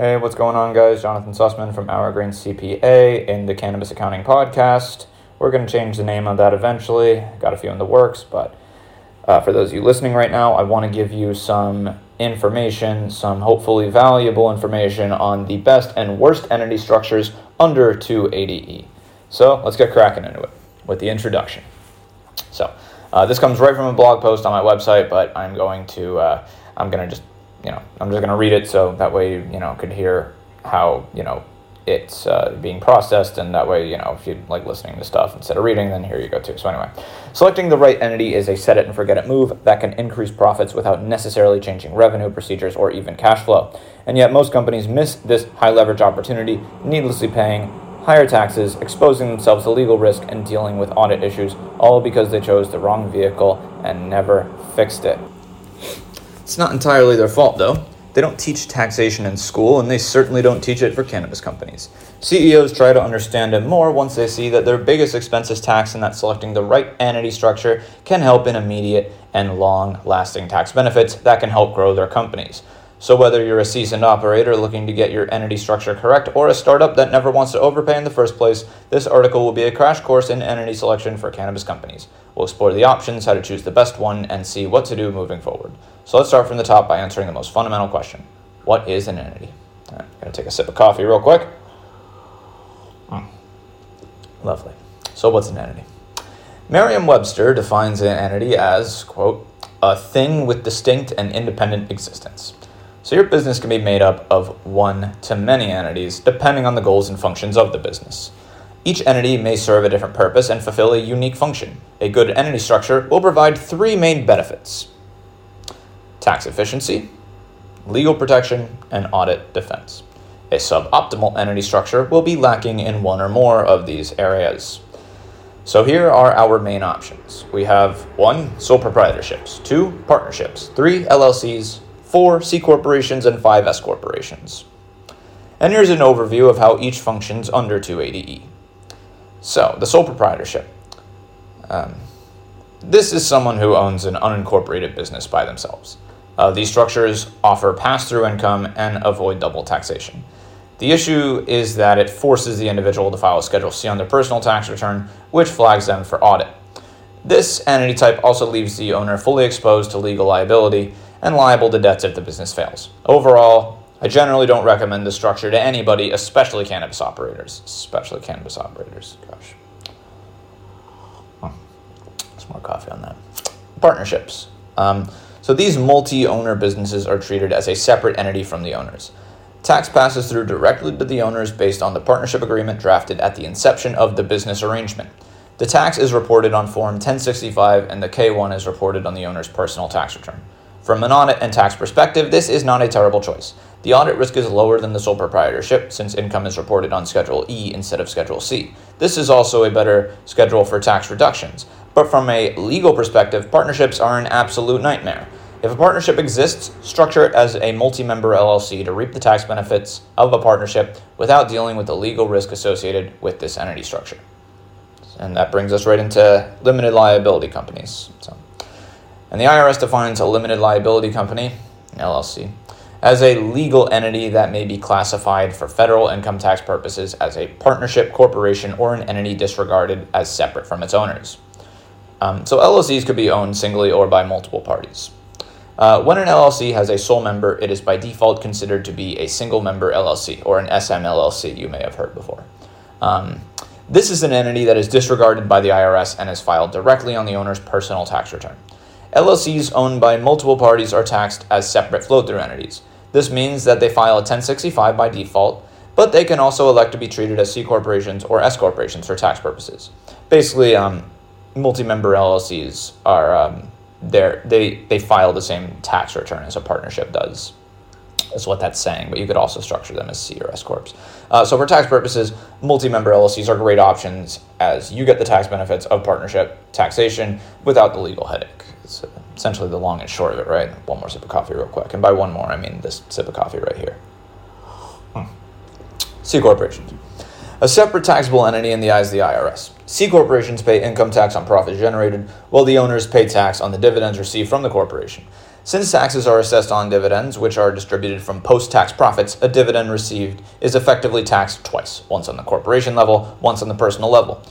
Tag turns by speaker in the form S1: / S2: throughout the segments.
S1: Hey, what's going on, guys? Jonathan Sussman from Our Green CPA in the Cannabis Accounting Podcast. We're going to change the name of that eventually. Got a few in the works, but uh, for those of you listening right now, I want to give you some information, some hopefully valuable information on the best and worst entity structures under 280E. So let's get cracking into it with the introduction. So uh, this comes right from a blog post on my website, but I'm going to uh, I'm going to just you know, I'm just going to read it so that way, you know, could hear how, you know, it's uh, being processed and that way you know if you like listening to stuff instead of reading then here you go too. So anyway selecting the right entity is a set it and forget it move that can increase profits without necessarily changing revenue procedures or even cash flow. And yet most companies miss this high leverage opportunity needlessly paying higher taxes exposing themselves to legal risk and dealing with audit issues all because they chose the wrong vehicle and never fixed it it's not entirely their fault, though. They don't teach taxation in school, and they certainly don't teach it for cannabis companies. CEOs try to understand it more once they see that their biggest expense is tax and that selecting the right entity structure can help in immediate and long lasting tax benefits that can help grow their companies. So, whether you're a seasoned operator looking to get your entity structure correct or a startup that never wants to overpay in the first place, this article will be a crash course in entity selection for cannabis companies. We'll explore the options, how to choose the best one, and see what to do moving forward. So, let's start from the top by answering the most fundamental question What is an entity? I'm going to take a sip of coffee real quick. Mm. Lovely. So, what's an entity? Merriam Webster defines an entity as, quote, a thing with distinct and independent existence. So your business can be made up of one to many entities depending on the goals and functions of the business. Each entity may serve a different purpose and fulfill a unique function. A good entity structure will provide three main benefits tax efficiency, legal protection, and audit defense. A suboptimal entity structure will be lacking in one or more of these areas. So here are our main options. We have one, sole proprietorships, two, partnerships, three, LLCs, four C corporations, and five S corporations. And here's an overview of how each functions under 280E. So, the sole proprietorship. Um, this is someone who owns an unincorporated business by themselves. Uh, these structures offer pass through income and avoid double taxation. The issue is that it forces the individual to file a Schedule C on their personal tax return, which flags them for audit. This entity type also leaves the owner fully exposed to legal liability and liable to debts if the business fails. Overall, I generally don't recommend this structure to anybody, especially cannabis operators. Especially cannabis operators. Gosh. some more coffee on that. Partnerships. Um, so these multi owner businesses are treated as a separate entity from the owners. Tax passes through directly to the owners based on the partnership agreement drafted at the inception of the business arrangement. The tax is reported on Form 1065 and the K1 is reported on the owner's personal tax return. From an audit and tax perspective, this is not a terrible choice. The audit risk is lower than the sole proprietorship since income is reported on Schedule E instead of Schedule C. This is also a better schedule for tax reductions. But from a legal perspective, partnerships are an absolute nightmare. If a partnership exists, structure it as a multi member LLC to reap the tax benefits of a partnership without dealing with the legal risk associated with this entity structure. And that brings us right into limited liability companies. So. And the IRS defines a limited liability company, LLC, as a legal entity that may be classified for federal income tax purposes as a partnership, corporation, or an entity disregarded as separate from its owners. Um, so LLCs could be owned singly or by multiple parties. Uh, when an LLC has a sole member, it is by default considered to be a single member LLC or an SMLLC, you may have heard before. Um, this is an entity that is disregarded by the IRS and is filed directly on the owner's personal tax return. LLCs owned by multiple parties are taxed as separate flow through entities. This means that they file a 1065 by default, but they can also elect to be treated as C corporations or S corporations for tax purposes. Basically, um, multi member LLCs are. Um, they they file the same tax return as a partnership does is what that's saying, but you could also structure them as C or S corps. Uh, so for tax purposes, multi-member LLCs are great options as you get the tax benefits of partnership taxation without the legal headache. It's essentially the long and short of it, right? One more sip of coffee real quick. And by one more, I mean this sip of coffee right here. Hmm. C corporations. A separate taxable entity in the eyes of the IRS. C corporations pay income tax on profits generated, while the owners pay tax on the dividends received from the corporation. Since taxes are assessed on dividends, which are distributed from post tax profits, a dividend received is effectively taxed twice once on the corporation level, once on the personal level.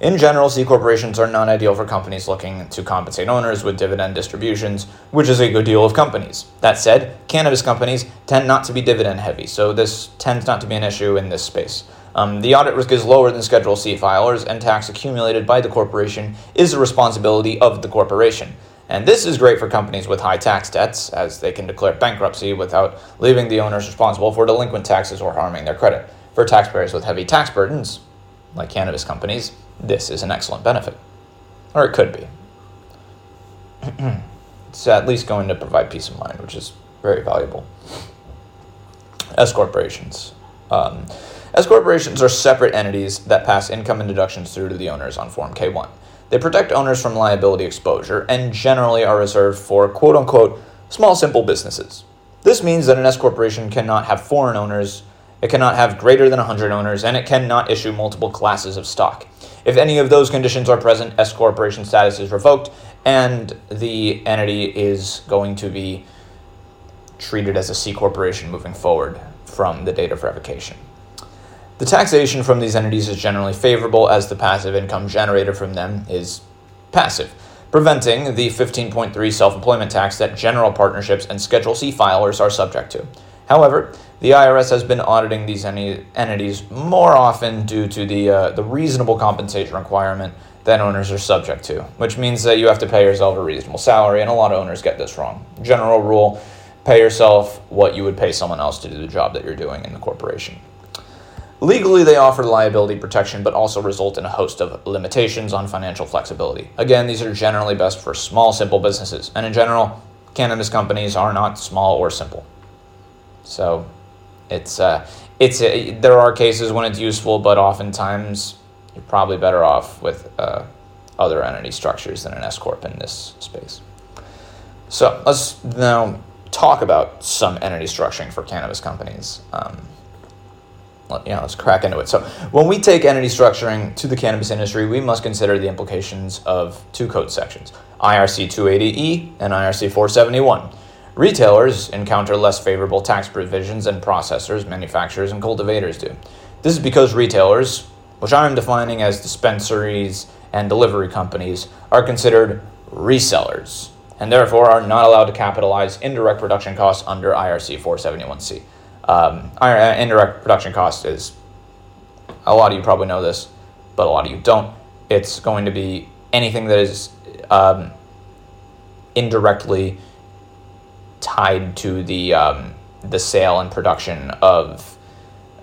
S1: In general, C corporations are not ideal for companies looking to compensate owners with dividend distributions, which is a good deal of companies. That said, cannabis companies tend not to be dividend heavy, so this tends not to be an issue in this space. Um, the audit risk is lower than Schedule C filers, and tax accumulated by the corporation is the responsibility of the corporation. And this is great for companies with high tax debts, as they can declare bankruptcy without leaving the owners responsible for delinquent taxes or harming their credit. For taxpayers with heavy tax burdens, like cannabis companies, this is an excellent benefit. Or it could be. it's at least going to provide peace of mind, which is very valuable. S corporations. Um, S corporations are separate entities that pass income and deductions through to the owners on Form K 1. They protect owners from liability exposure and generally are reserved for quote unquote small, simple businesses. This means that an S corporation cannot have foreign owners, it cannot have greater than 100 owners, and it cannot issue multiple classes of stock. If any of those conditions are present, S corporation status is revoked and the entity is going to be treated as a C corporation moving forward from the date of revocation. The taxation from these entities is generally favorable as the passive income generated from them is passive, preventing the 15.3 self employment tax that general partnerships and Schedule C filers are subject to. However, the IRS has been auditing these entities more often due to the, uh, the reasonable compensation requirement that owners are subject to, which means that you have to pay yourself a reasonable salary, and a lot of owners get this wrong. General rule pay yourself what you would pay someone else to do the job that you're doing in the corporation. Legally, they offer liability protection, but also result in a host of limitations on financial flexibility. Again, these are generally best for small, simple businesses, and in general, cannabis companies are not small or simple. So, it's uh, it's a, there are cases when it's useful, but oftentimes you're probably better off with uh, other entity structures than an S corp in this space. So let's now talk about some entity structuring for cannabis companies. Um, let, yeah, let's crack into it. So, when we take entity structuring to the cannabis industry, we must consider the implications of two code sections IRC 280E and IRC 471. Retailers encounter less favorable tax provisions than processors, manufacturers, and cultivators do. This is because retailers, which I'm defining as dispensaries and delivery companies, are considered resellers and therefore are not allowed to capitalize indirect production costs under IRC 471C. Um, uh, indirect production cost is, a lot of you probably know this, but a lot of you don't. It's going to be anything that is um, indirectly tied to the um, the sale and production of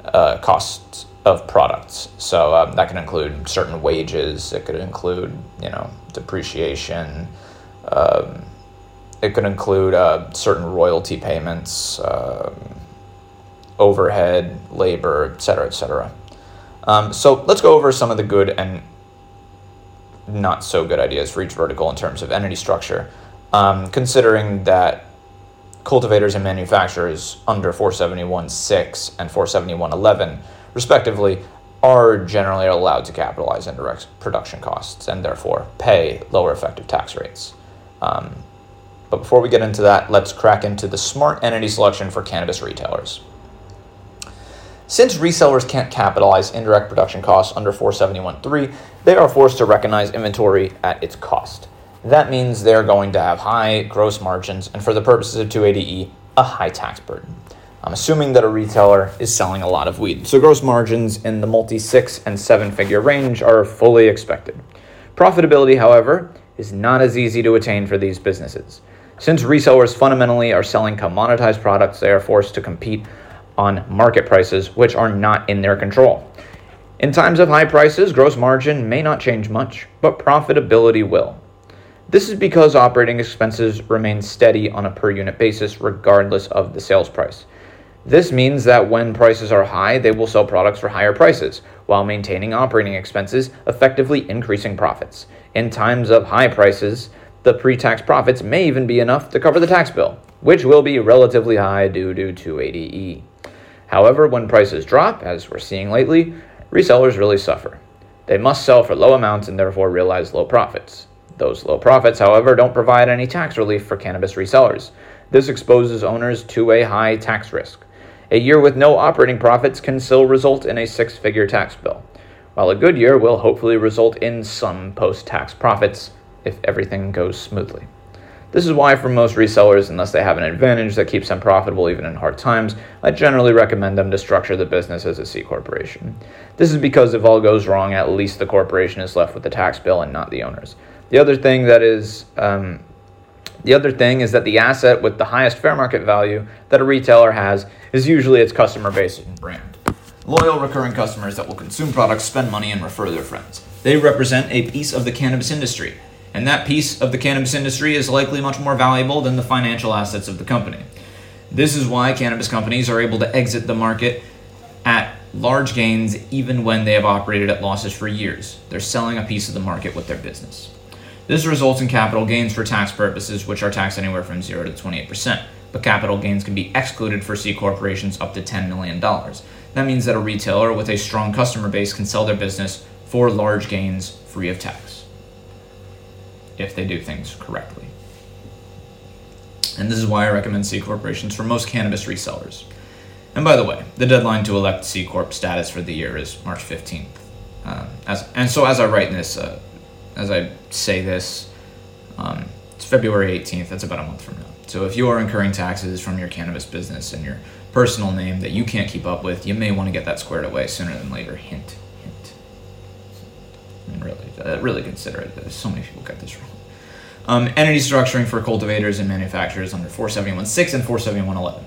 S1: uh, costs of products. So um, that can include certain wages. It could include you know depreciation. Um, it could include uh, certain royalty payments, um, overhead, labor, etc., etc. Um, so let's go over some of the good and not so good ideas for each vertical in terms of entity structure, um, considering that cultivators and manufacturers under 471.6 and 471.11, respectively, are generally allowed to capitalize indirect production costs and therefore pay lower effective tax rates. Um, but before we get into that, let's crack into the smart entity selection for cannabis retailers. Since resellers can't capitalize indirect production costs under 471.3, they are forced to recognize inventory at its cost. That means they're going to have high gross margins and, for the purposes of 280E, a high tax burden. I'm assuming that a retailer is selling a lot of weed, so gross margins in the multi six and seven figure range are fully expected. Profitability, however, is not as easy to attain for these businesses. Since resellers fundamentally are selling commoditized products, they are forced to compete on market prices, which are not in their control. In times of high prices, gross margin may not change much, but profitability will. This is because operating expenses remain steady on a per unit basis regardless of the sales price. This means that when prices are high, they will sell products for higher prices while maintaining operating expenses, effectively increasing profits. In times of high prices, the pre tax profits may even be enough to cover the tax bill, which will be relatively high due to 280E. However, when prices drop, as we're seeing lately, resellers really suffer. They must sell for low amounts and therefore realize low profits. Those low profits, however, don't provide any tax relief for cannabis resellers. This exposes owners to a high tax risk. A year with no operating profits can still result in a six figure tax bill, while a good year will hopefully result in some post tax profits if everything goes smoothly. This is why, for most resellers, unless they have an advantage that keeps them profitable even in hard times, I generally recommend them to structure the business as a C corporation. This is because if all goes wrong, at least the corporation is left with the tax bill and not the owners. The other thing that is um, the other thing is that the asset with the highest fair market value that a retailer has is usually its customer base and brand. Loyal, recurring customers that will consume products, spend money, and refer their friends. They represent a piece of the cannabis industry, and that piece of the cannabis industry is likely much more valuable than the financial assets of the company. This is why cannabis companies are able to exit the market at large gains even when they have operated at losses for years. They're selling a piece of the market with their business. This results in capital gains for tax purposes, which are taxed anywhere from 0 to 28%, but capital gains can be excluded for C corporations up to $10 million. That means that a retailer with a strong customer base can sell their business for large gains free of tax if they do things correctly. And this is why I recommend C corporations for most cannabis resellers. And by the way, the deadline to elect C corp status for the year is March 15th. Uh, as and so as I write this, uh, as I say this, um, it's February 18th. That's about a month from now. So if you are incurring taxes from your cannabis business and your personal name that you can't keep up with, you may want to get that squared away sooner than later. Hint uh, really consider it. So many people get this wrong. Um, entity structuring for cultivators and manufacturers under 471.6 and 471.11.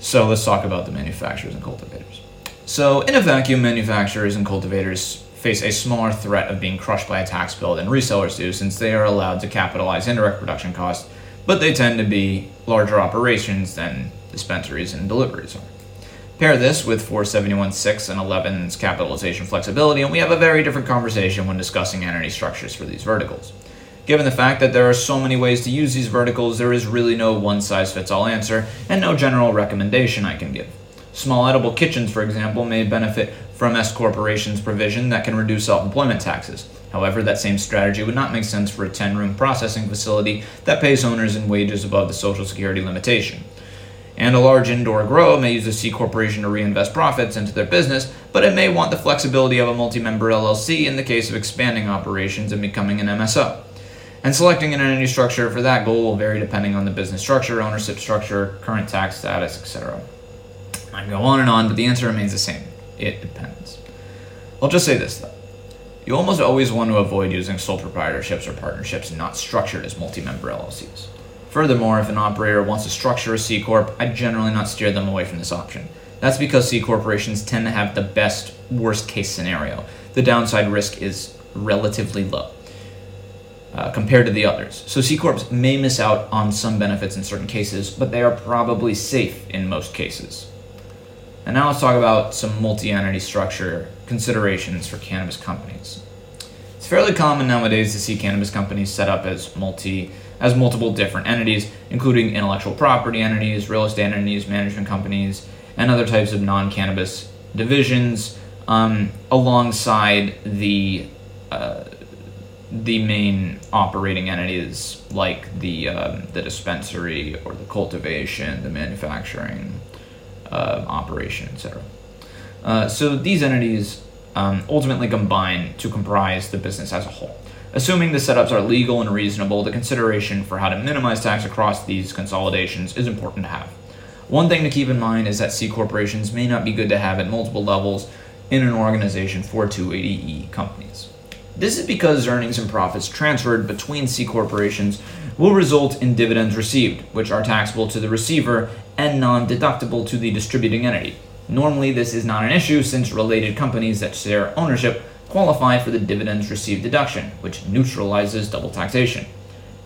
S1: So let's talk about the manufacturers and cultivators. So in a vacuum, manufacturers and cultivators face a smaller threat of being crushed by a tax bill than resellers do since they are allowed to capitalize indirect production costs, but they tend to be larger operations than dispensaries and deliveries are. Pair this with 471.6 and 11's capitalization flexibility, and we have a very different conversation when discussing entity structures for these verticals. Given the fact that there are so many ways to use these verticals, there is really no one size fits all answer and no general recommendation I can give. Small edible kitchens, for example, may benefit from S corporation's provision that can reduce self employment taxes. However, that same strategy would not make sense for a 10 room processing facility that pays owners in wages above the Social Security limitation and a large indoor grow may use a C corporation to reinvest profits into their business, but it may want the flexibility of a multi member LLC in the case of expanding operations and becoming an MSO. And selecting an entity structure for that goal will vary depending on the business structure, ownership structure, current tax status, etc. I can go on and on, but the answer remains the same. It depends. I'll just say this though. You almost always want to avoid using sole proprietorships or partnerships not structured as multi member LLCs. Furthermore, if an operator wants to structure a C Corp, I generally not steer them away from this option. That's because C corporations tend to have the best worst case scenario. The downside risk is relatively low uh, compared to the others. So C Corps may miss out on some benefits in certain cases, but they are probably safe in most cases. And now let's talk about some multi entity structure considerations for cannabis companies. It's fairly common nowadays to see cannabis companies set up as multi as multiple different entities, including intellectual property entities, real estate entities, management companies, and other types of non cannabis divisions, um, alongside the uh, the main operating entities like the um, the dispensary or the cultivation, the manufacturing uh, operation, etc. Uh, so these entities um, ultimately combine to comprise the business as a whole. Assuming the setups are legal and reasonable, the consideration for how to minimize tax across these consolidations is important to have. One thing to keep in mind is that C corporations may not be good to have at multiple levels in an organization for 280E companies. This is because earnings and profits transferred between C corporations will result in dividends received, which are taxable to the receiver and non deductible to the distributing entity. Normally, this is not an issue since related companies that share ownership qualify for the dividends received deduction, which neutralizes double taxation.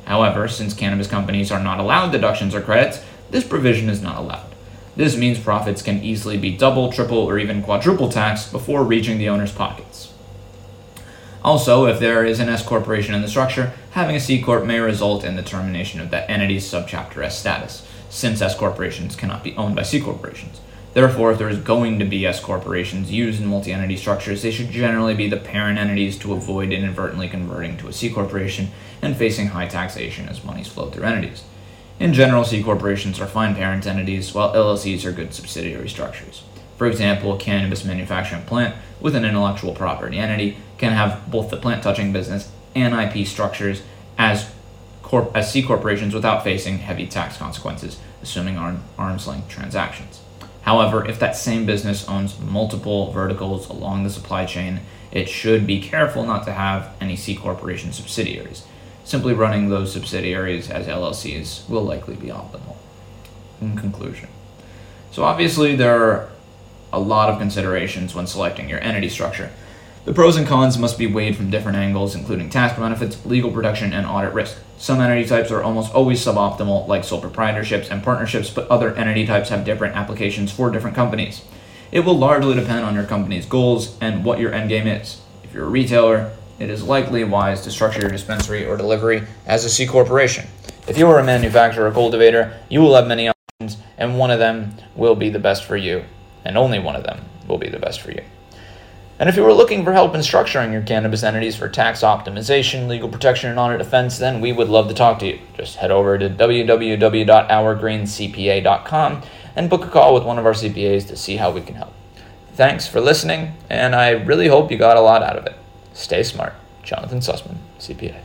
S1: However, since cannabis companies are not allowed deductions or credits, this provision is not allowed. This means profits can easily be double, triple, or even quadruple taxed before reaching the owner's pockets. Also, if there is an S corporation in the structure, having a C corp may result in the termination of that entity's subchapter S status, since S corporations cannot be owned by C corporations. Therefore, if there is going to be S corporations used in multi entity structures, they should generally be the parent entities to avoid inadvertently converting to a C corporation and facing high taxation as monies flow through entities. In general, C corporations are fine parent entities, while LLCs are good subsidiary structures. For example, a cannabis manufacturing plant with an intellectual property entity can have both the plant touching business and IP structures as, corp- as C corporations without facing heavy tax consequences, assuming arm- arm's length transactions. However, if that same business owns multiple verticals along the supply chain, it should be careful not to have any C corporation subsidiaries. Simply running those subsidiaries as LLCs will likely be optimal. In conclusion, so obviously there are a lot of considerations when selecting your entity structure. The pros and cons must be weighed from different angles, including tax benefits, legal protection, and audit risk. Some entity types are almost always suboptimal, like sole proprietorships and partnerships, but other entity types have different applications for different companies. It will largely depend on your company's goals and what your end game is. If you're a retailer, it is likely wise to structure your dispensary or delivery as a C corporation. If you are a manufacturer or cultivator, you will have many options, and one of them will be the best for you, and only one of them will be the best for you. And if you were looking for help in structuring your cannabis entities for tax optimization, legal protection, and audit defense, then we would love to talk to you. Just head over to www.ourgreencpa.com and book a call with one of our CPAs to see how we can help. Thanks for listening, and I really hope you got a lot out of it. Stay smart. Jonathan Sussman, CPA.